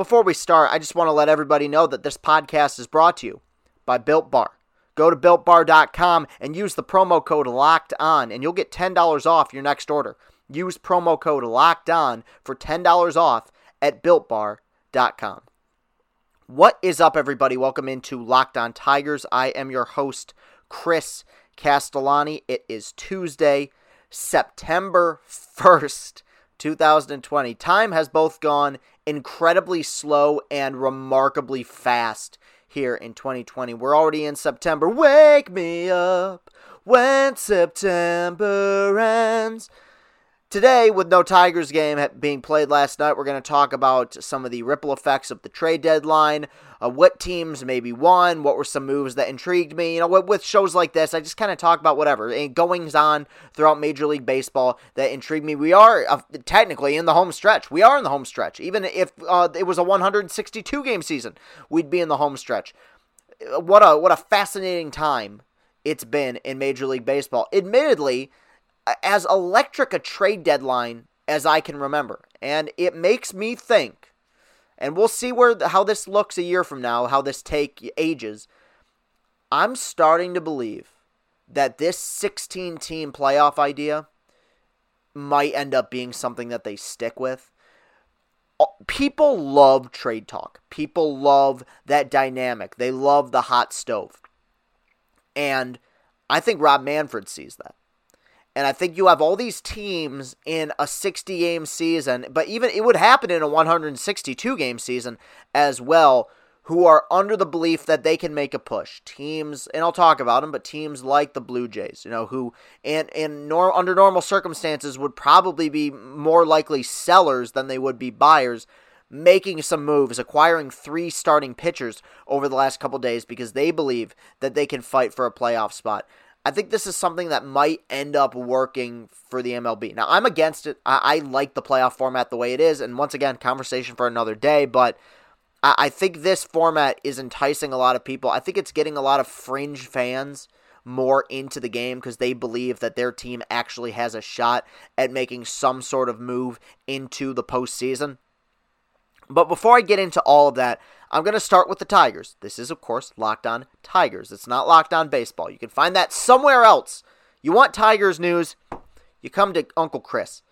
Before we start, I just want to let everybody know that this podcast is brought to you by Built Bar. Go to builtbar.com and use the promo code LOCKED ON, and you'll get $10 off your next order. Use promo code LOCKED ON for $10 off at builtbar.com. What is up, everybody? Welcome into Locked On Tigers. I am your host, Chris Castellani. It is Tuesday, September 1st, 2020. Time has both gone incredibly slow and remarkably fast here in 2020. We're already in September. Wake me up when September ends. Today, with no Tigers game being played last night, we're going to talk about some of the ripple effects of the trade deadline, uh, what teams maybe won, what were some moves that intrigued me. You know, with, shows like this, I just kind of talk about whatever and goings on throughout Major League Baseball that intrigued me. We are uh, technically in the home stretch. We are in the home stretch. Even if uh, it was a 162 game season, we'd be in the home stretch. Uh, what a what a fascinating time it's been in Major League Baseball. Admittedly as electric a trade deadline as I can remember. And it makes me think, and we'll see where how this looks a year from now, how this take ages. I'm starting to believe that this 16 team playoff idea might end up being something that they stick with. People love trade talk. People love that dynamic. They love the hot stove. And I think Rob Manfred sees that. And I think you have all these teams in a 60 game season, but even it would happen in a 162 game season as well, who are under the belief that they can make a push. Teams, and I'll talk about them, but teams like the Blue Jays, you know, who and in nor, under normal circumstances would probably be more likely sellers than they would be buyers making some moves, acquiring three starting pitchers over the last couple days because they believe that they can fight for a playoff spot. I think this is something that might end up working for the MLB. Now, I'm against it. I, I like the playoff format the way it is. And once again, conversation for another day. But I, I think this format is enticing a lot of people. I think it's getting a lot of fringe fans more into the game because they believe that their team actually has a shot at making some sort of move into the postseason. But before I get into all of that, I'm going to start with the Tigers. This is, of course, Locked On Tigers. It's not Locked On Baseball. You can find that somewhere else. You want Tigers news, you come to Uncle Chris.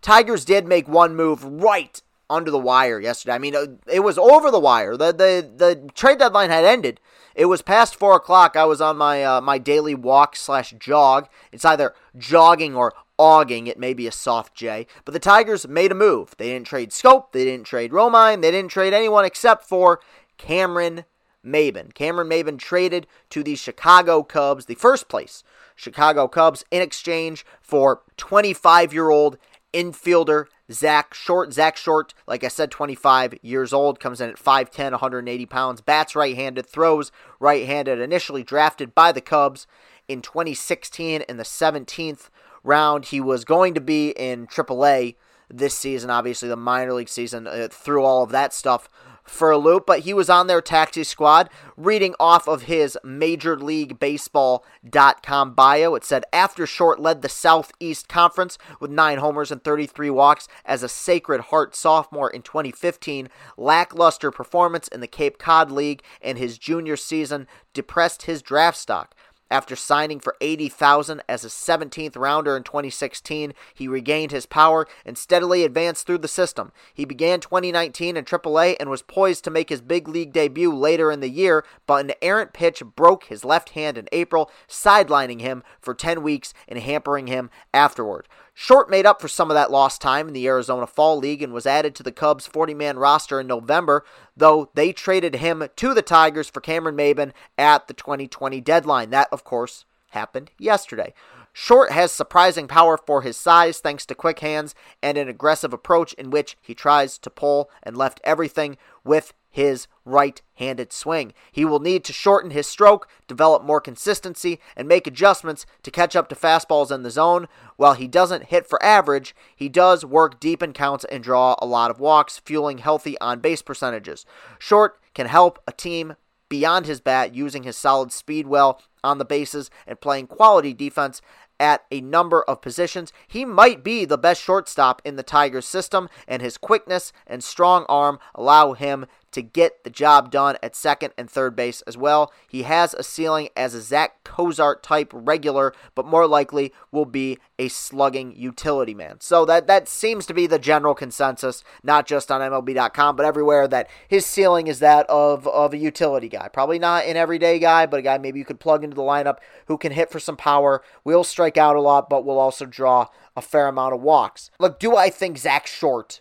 Tigers did make one move right under the wire yesterday. I mean, uh, it was over the wire. The the the trade deadline had ended. It was past four o'clock. I was on my uh, my daily walk slash jog. It's either jogging or ogging. It may be a soft J. But the Tigers made a move. They didn't trade Schoop. They didn't trade Romine. They didn't trade anyone except for Cameron Maybin. Cameron Maybin traded to the Chicago Cubs, the first place Chicago Cubs, in exchange for 25 year old infielder Zach Short. Zach Short, like I said, 25 years old, comes in at 5'10, 180 pounds, bats right handed, throws right handed, initially drafted by the Cubs in 2016 in the 17th round. He was going to be in AAA this season, obviously the minor league season, uh, through all of that stuff for a loop, but he was on their taxi squad. Reading off of his Major League Baseball.com bio, it said after Short led the Southeast Conference with nine homers and 33 walks as a Sacred Heart sophomore in 2015, lackluster performance in the Cape Cod League and his junior season depressed his draft stock. After signing for 80,000 as a 17th rounder in 2016, he regained his power and steadily advanced through the system. He began 2019 in AAA and was poised to make his big league debut later in the year, but an errant pitch broke his left hand in April, sidelining him for 10 weeks and hampering him afterward. Short made up for some of that lost time in the Arizona Fall League and was added to the Cubs' 40 man roster in November, though they traded him to the Tigers for Cameron Maybin at the 2020 deadline. That, of course, happened yesterday. Short has surprising power for his size thanks to quick hands and an aggressive approach in which he tries to pull and left everything with his right handed swing. He will need to shorten his stroke, develop more consistency, and make adjustments to catch up to fastballs in the zone. While he doesn't hit for average, he does work deep in counts and draw a lot of walks, fueling healthy on base percentages. Short can help a team beyond his bat using his solid speed well on the bases and playing quality defense at a number of positions. He might be the best shortstop in the Tigers system, and his quickness and strong arm allow him to get the job done at second and third base as well. He has a ceiling as a Zach Cozart type regular, but more likely will be a slugging utility man. So that that seems to be the general consensus, not just on MLB.com, but everywhere that his ceiling is that of of a utility guy. Probably not an everyday guy, but a guy maybe you could plug into the lineup who can hit for some power, will strike out a lot, but will also draw a fair amount of walks. Look, do I think Zach Short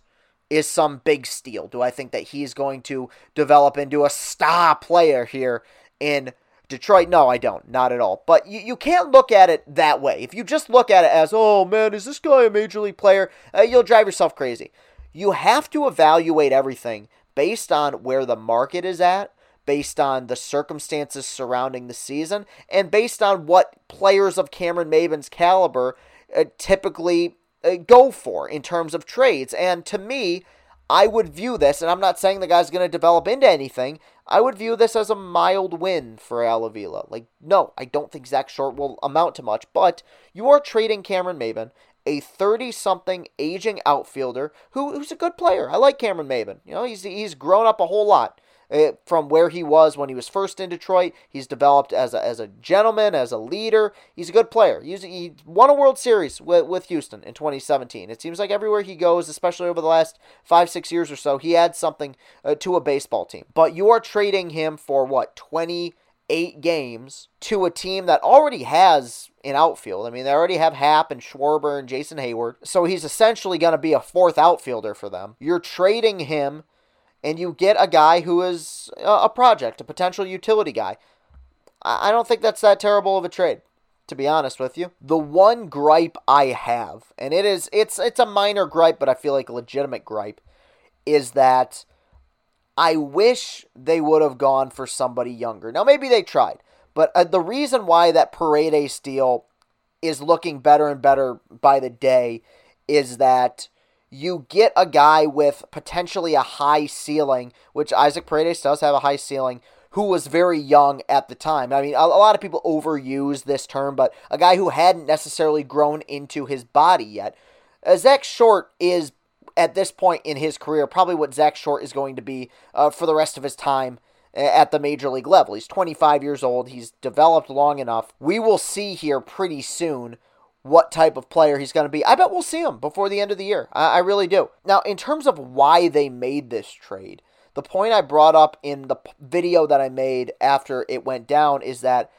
is some big steal? Do I think that he's going to develop into a star player here in Detroit? No, I don't. Not at all. But you, you can't look at it that way. If you just look at it as, oh man, is this guy a major league player? Uh, you'll drive yourself crazy. You have to evaluate everything based on where the market is at, based on the circumstances surrounding the season, and based on what players of Cameron Maybin's caliber uh, typically Uh, go for in terms of trades. And to me, I would view this, and I'm not saying the guy's going to develop into anything. I would view this as a mild win for Al Avila. Like, no, I don't think Zach Short will amount to much, but you are trading Cameron Maybin, a 30 something aging outfielder who, who's a good player. I like Cameron Maybin. You know, he's, he's grown up a whole lot. Uh, from where he was when he was first in Detroit. He's developed as a, as a gentleman, as a leader. He's a good player. He's, he won a World Series with, with Houston in 2017. It seems like everywhere he goes, especially over the last five, six years or so, he adds something uh, to a baseball team. But you are trading him for what, 28 games to a team that already has an outfield. I mean, they already have Happ and Schwarber and Jason Heyward. So he's essentially going to be a fourth outfielder for them. You're trading him and you get a guy who is a project, a potential utility guy. I don't think that's that terrible of a trade, to be honest with you. The one gripe I have, and it is it's it's a minor gripe, but I feel like a legitimate gripe, is that I wish they would have gone for somebody younger. Now maybe they tried, but uh, the reason why that Paredes deal is looking better and better by the day is that you get a guy with potentially a high ceiling, which Isaac Paredes does have a high ceiling, who was very young at the time. I mean, a, a, lot of people overuse this term, but a guy who hadn't necessarily grown into his body yet. Uh, Zach Short is, at this point in his career, probably what Zach Short is going to be uh, for the rest of his time at the major league level. He's 25 years old. He's developed long enough. We will see here pretty soon what type of player he's going to be. I bet we'll see him before the end of the year. I, I really do. Now, in terms of why they made this trade, the point I brought up in the video that I made after it went down is that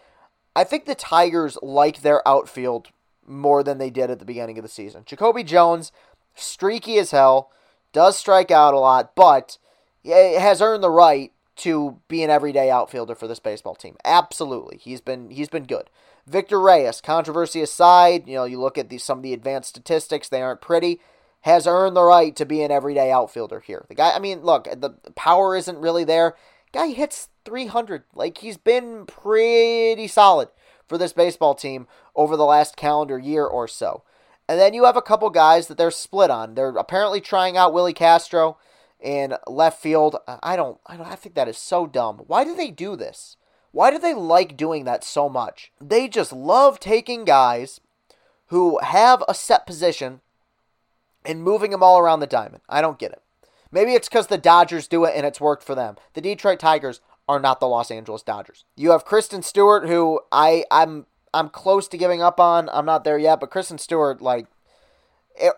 I think the Tigers like their outfield more than they did at the beginning of the season. Jacoby Jones, streaky as hell, does strike out a lot, but has earned the right to be an everyday outfielder for this baseball team. Absolutely. He's been he's been good. Victor Reyes, controversy aside, you know, you look at the, some of the advanced statistics, they aren't pretty, has earned the right to be an everyday outfielder here. The guy, I mean, look, the power isn't really there. Guy hits 300. Like, he's been pretty solid for this baseball team over the last calendar year or so. And then you have a couple guys that they're split on. They're apparently trying out Willi Castro in left field. I don't, I don't, I think that is so dumb. Why do they do this? Why do they like doing that so much? They just love taking guys who have a set position and moving them all around the diamond. I don't get it. Maybe it's because the Dodgers do it and it's worked for them. The Detroit Tigers are not the Los Angeles Dodgers. You have Christin Stewart, who I I'm I'm close to giving up on. I'm not there yet, but Christin Stewart, like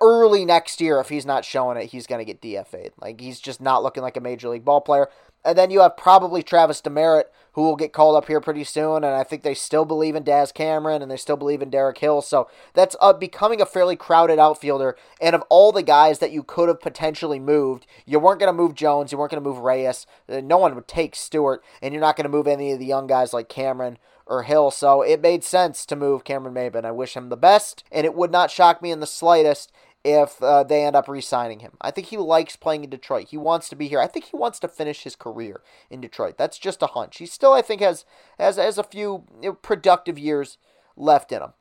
early next year, if he's not showing it, he's gonna get DFA'd. Like he's just not looking like a major league ball player. And then you have probably Travis Demeritte, who will get called up here pretty soon. And I think they still believe in Daz Cameron and they still believe in Derek Hill. So that's uh, becoming a fairly crowded outfielder. And of all the guys that you could have potentially moved, you weren't going to move Jones, you weren't going to move Reyes. Uh, no one would take Stewart, and you're not going to move any of the young guys like Cameron or Hill. So it made sense to move Cameron Maybin. I wish him the best, and it would not shock me in the slightest if uh, they end up re signing him. I think he likes playing in Detroit. He wants to be here. I think he wants to finish his career in Detroit. That's just a hunch. He still, I think, has, has, has a few productive years left in him.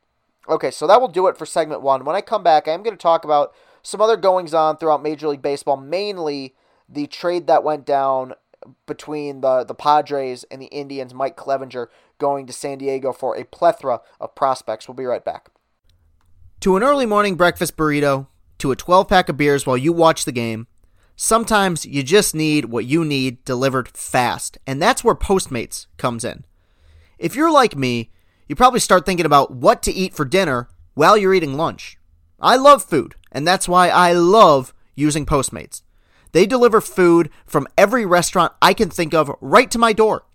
Okay, so that will do it for segment one. When I come back, I am going to talk about some other goings on throughout Major League Baseball, mainly the trade that went down between the, the Padres and the Indians, Mike Clevinger going to San Diego for a plethora of prospects. We'll be right back. To an early morning breakfast burrito, to a 12 pack of beers while you watch the game, sometimes you just need what you need delivered fast, and that's where Postmates comes in. If you're like me, you probably start thinking about what to eat for dinner while you're eating lunch. I love food, and that's why I love using Postmates. They deliver food from every restaurant I can think of right to my door.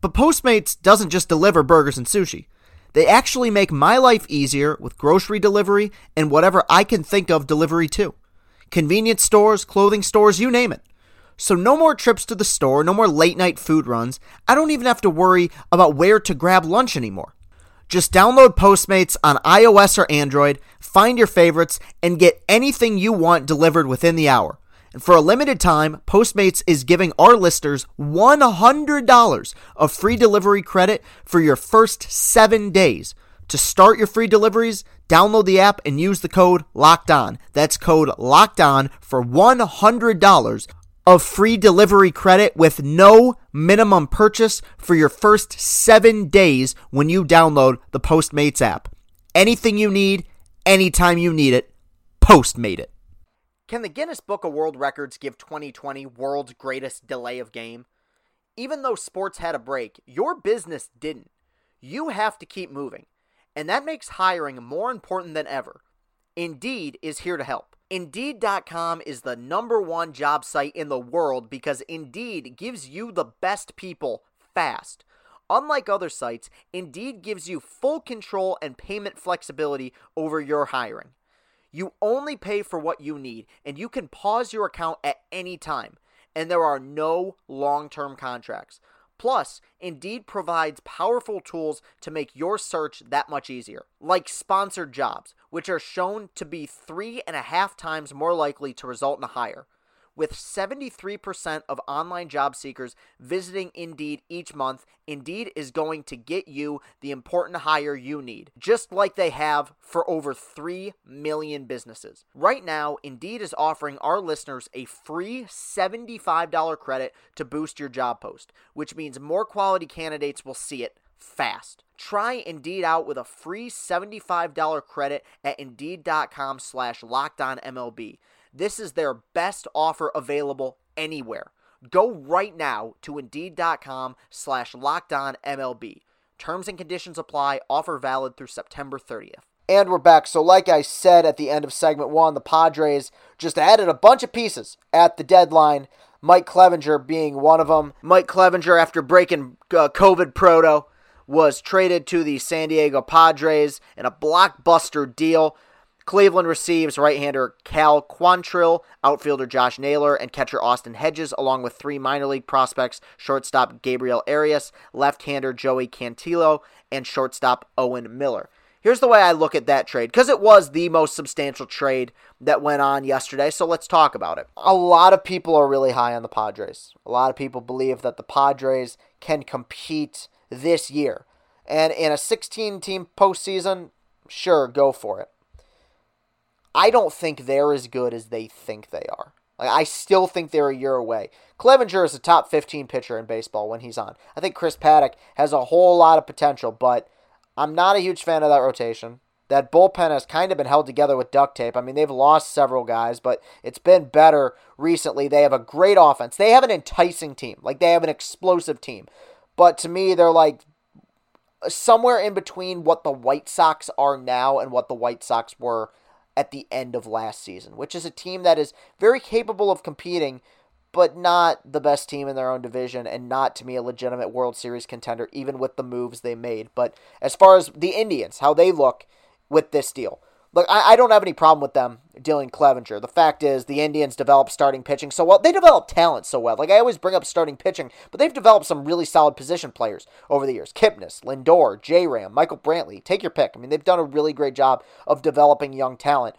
But Postmates doesn't just deliver burgers and sushi. They actually make my life easier with grocery delivery and whatever I can think of delivery too. Convenience stores, clothing stores, you name it. So no more trips to the store, no more late night food runs. I don't even have to worry about where to grab lunch anymore. Just download Postmates on iOS or Android, find your favorites, and get anything you want delivered within the hour. And for a limited time, Postmates is giving our listeners $100 of free delivery credit for your first seven days. To start your free deliveries, download the app and use the code LOCKED ON. That's code LOCKED ON for $100 of free delivery credit with no minimum purchase for your first seven days when you download the Postmates app. Anything you need, anytime you need it, Postmate it. Can the Guinness Book of World Records give 2020 world's greatest delay of game? Even though sports had a break, your business didn't. You have to keep moving, and that makes hiring more important than ever. Indeed is here to help. Indeed.com is the number one job site in the world because Indeed gives you the best people fast. Unlike other sites, Indeed gives you full control and payment flexibility over your hiring. You only pay for what you need, and you can pause your account at any time, and there are no long term contracts. Plus, Indeed provides powerful tools to make your search that much easier, like sponsored jobs, which are shown to be three and a half times more likely to result in a hire with 73% of online job seekers visiting Indeed each month, Indeed is going to get you the important hire you need, just like they have for over 3 million businesses. Right now, Indeed is offering our listeners a free $75 credit to boost your job post, which means more quality candidates will see it fast. Try Indeed out with a free $75 credit at Indeed.com slash MLB. This is their best offer available anywhere. Go right now to Indeed.com slash MLB. Terms and conditions apply. Offer valid through September 30th. And we're back. So, like I said at the end of segment one, the Padres just added a bunch of pieces at the deadline. Mike Clevinger being one of them. Mike Clevinger, after breaking uh, COVID proto, was traded to the San Diego Padres in a blockbuster deal. Cleveland receives right-hander Cal Quantrill, outfielder Josh Naylor, and catcher Austin Hedges, along with three minor league prospects, shortstop Gabriel Arias, left-hander Joey Cantillo, and shortstop Owen Miller. Here's the way I look at that trade, because it was the most substantial trade that went on yesterday, so let's talk about it. A lot of people are really high on the Padres. A lot of people believe that the Padres can compete this year. And in a 16 team postseason, sure, go for it. I don't think they're as good as they think they are. Like I still think they're a year away. Clevinger is a top 15 pitcher in baseball when he's on. I think Chris Paddack has a whole lot of potential, but I'm not a huge fan of that rotation. That bullpen has kind of been held together with duct tape. I mean, they've lost several guys, but it's been better recently. They have a great offense. They have an enticing team. Like they have an explosive team. But to me, they're like somewhere in between what the White Sox are now and what the White Sox were at the end of last season, which is a team that is very capable of competing, but not the best team in their own division and not to me a legitimate World Series contender, even with the moves they made. But as far as the Indians, how they look with this deal, Look, I, I don't have any problem with them dealing Clevinger. The fact is, the Indians develop starting pitching so well. They develop talent so well. Like, I always bring up starting pitching, but they've developed some really solid position players over the years. Kipnis, Lindor, J Ram, Michael Brantley. Take your pick. I mean, they've done a really great job of developing young talent.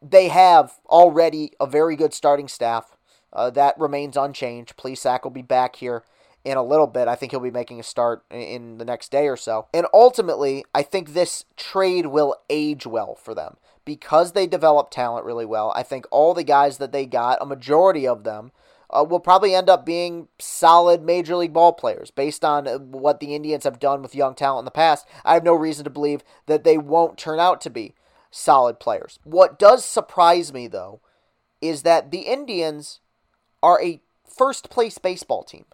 They have already a very good starting staff. Uh, that remains unchanged. Plesac will be back here in a little bit. I think he'll be making a start in the next day or so. And ultimately, I think this trade will age well for them because they develop talent really well. I think all the guys that they got, a majority of them, uh, will probably end up being solid major league ball players based on uh, what the Indians have done with young talent in the past. I have no reason to believe that they won't turn out to be. solid players. What does surprise me, though, is that the Indians are a first place baseball team.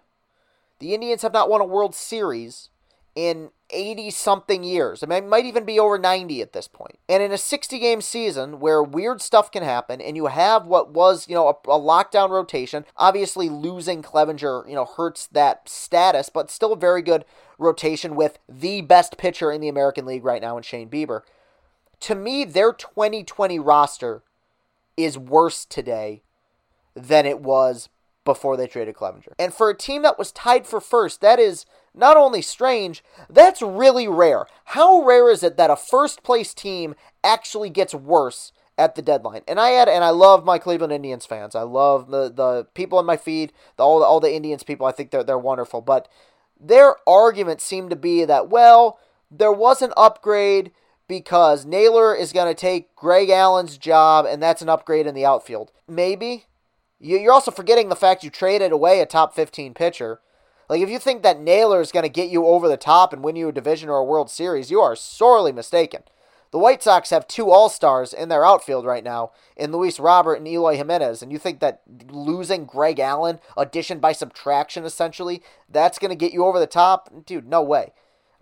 The Indians have not won a World Series in 80 something years. I it might even be over 90 at this point. And in a 60 game season where weird stuff can happen and you have what was, you know, a, a, lockdown rotation, obviously losing Clevinger, you know, hurts that status, but still a very good rotation with the best pitcher in the American League right now in Shane Bieber. To me, their 2020 roster is worse today than it was before they traded Clevinger. And for a team that was tied for first, that is not only strange, that's really rare. How rare is it that a first place team actually gets worse at the deadline? And I had, and I love my Cleveland Indians fans. I love the the people in my feed, the, all the all the Indians people. I think they're they're wonderful. But their argument seemed to be that well, there was an upgrade because Naylor is going to take Greg Allen's job, and that's an upgrade in the outfield. Maybe you're also forgetting the fact you traded away a top 15 pitcher. Like, if you think that Naylor is going to get you over the top and win you a division or a World Series, you are sorely mistaken. The White Sox have two All Stars in their outfield right now, in Luis Robert and Eloy Jimenez, and you think that losing Greg Allen, addition by subtraction essentially, that's going to get you over the top? Dude, no way.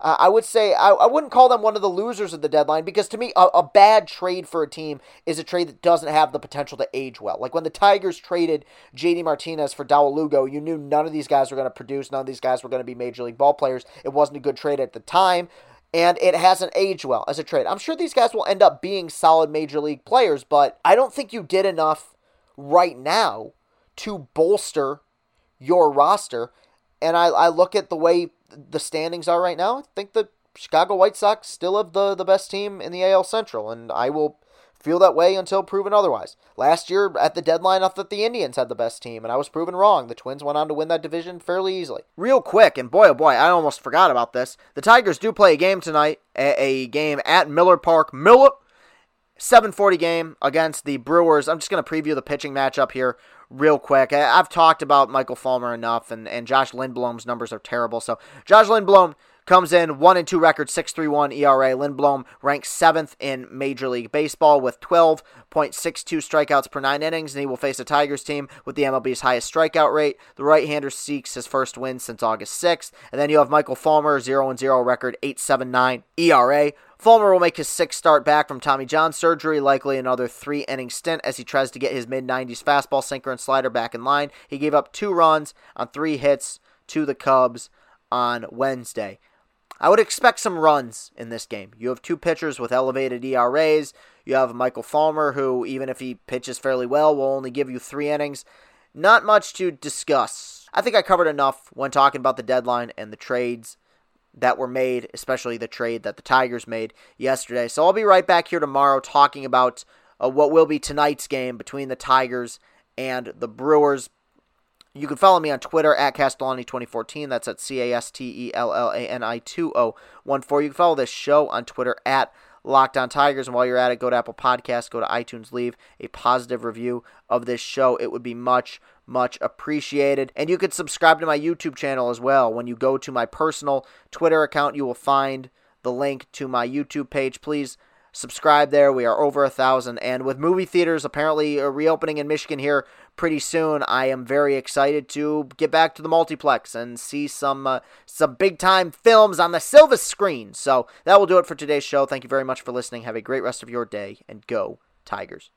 Uh, I would say I, I wouldn't call them one of the losers of the deadline because to me, a, a, bad trade for a team is a trade that doesn't have the potential to age well. Like when the Tigers traded JD Martinez for Dawel Lugo, you knew none of these guys were going to produce, none of these guys were going to be major league ball players. It wasn't a good trade at the time. And it hasn't aged well as a trade. I'm sure these guys will end up being solid major league players, but I don't think you did enough right now to bolster your roster. And I, I look at the way the standings are right now, I think the Chicago White Sox still have the, the best team in the AL Central, and I will feel that way until proven otherwise. Last year at the deadline, I thought the Indians had the best team, and I was proven wrong. The Twins went on to win that division fairly easily. Real quick, and boy oh boy, I almost forgot about this. The Tigers do play a game tonight, a, a game at Miller Park. Miller 740 game against the Brewers. I'm just going to preview the pitching matchup here real quick. I've talked about Michael Fulmer enough, and, and Josh Lindblom's numbers are terrible. So Josh Lindblom comes in 1 and 2 record, 6.31 ERA. Lindblom ranks 7th in Major League Baseball with 12.62 strikeouts per 9 innings, and he will face a Tigers team with the MLB's highest strikeout rate. The right-hander seeks his first win since August 6th. And then you have Michael Fulmer, 0 and 0 record, 8.79 ERA. Fulmer will make his sixth start back from Tommy John surgery, likely another three inning stint as he tries to get his mid 90s fastball, sinker, and slider back in line. He gave up two runs on three hits to the Cubs on Wednesday. I would expect some runs in this game. You have two pitchers with elevated ERAs. You have Michael Fulmer, who, even if he pitches fairly well, will only give you three innings. Not much to discuss. I think I covered enough when talking about the deadline and the trades that were made, especially the trade that the Tigers made yesterday. So I'll be right back here tomorrow talking about uh, what will be tonight's game between the Tigers and the Brewers. You can follow me on Twitter at Castellani2014. That's at C A S T E L L A N I 2014. You can follow this show on Twitter at Locked On Tigers. And while you're at it, go to Apple Podcasts, go to iTunes, leave a positive review of this show. It would be much, much appreciated. And you can subscribe to my YouTube channel as well. When you go to my personal Twitter account, you will find the link to my YouTube page. Please subscribe there. We are over a thousand. And with movie theaters apparently uh, reopening in Michigan here pretty soon, I am very excited to get back to the multiplex and see some uh, some big time films on the silver screen. So that will do it for today's show. Thank you very much for listening. Have a great rest of your day and go Tigers.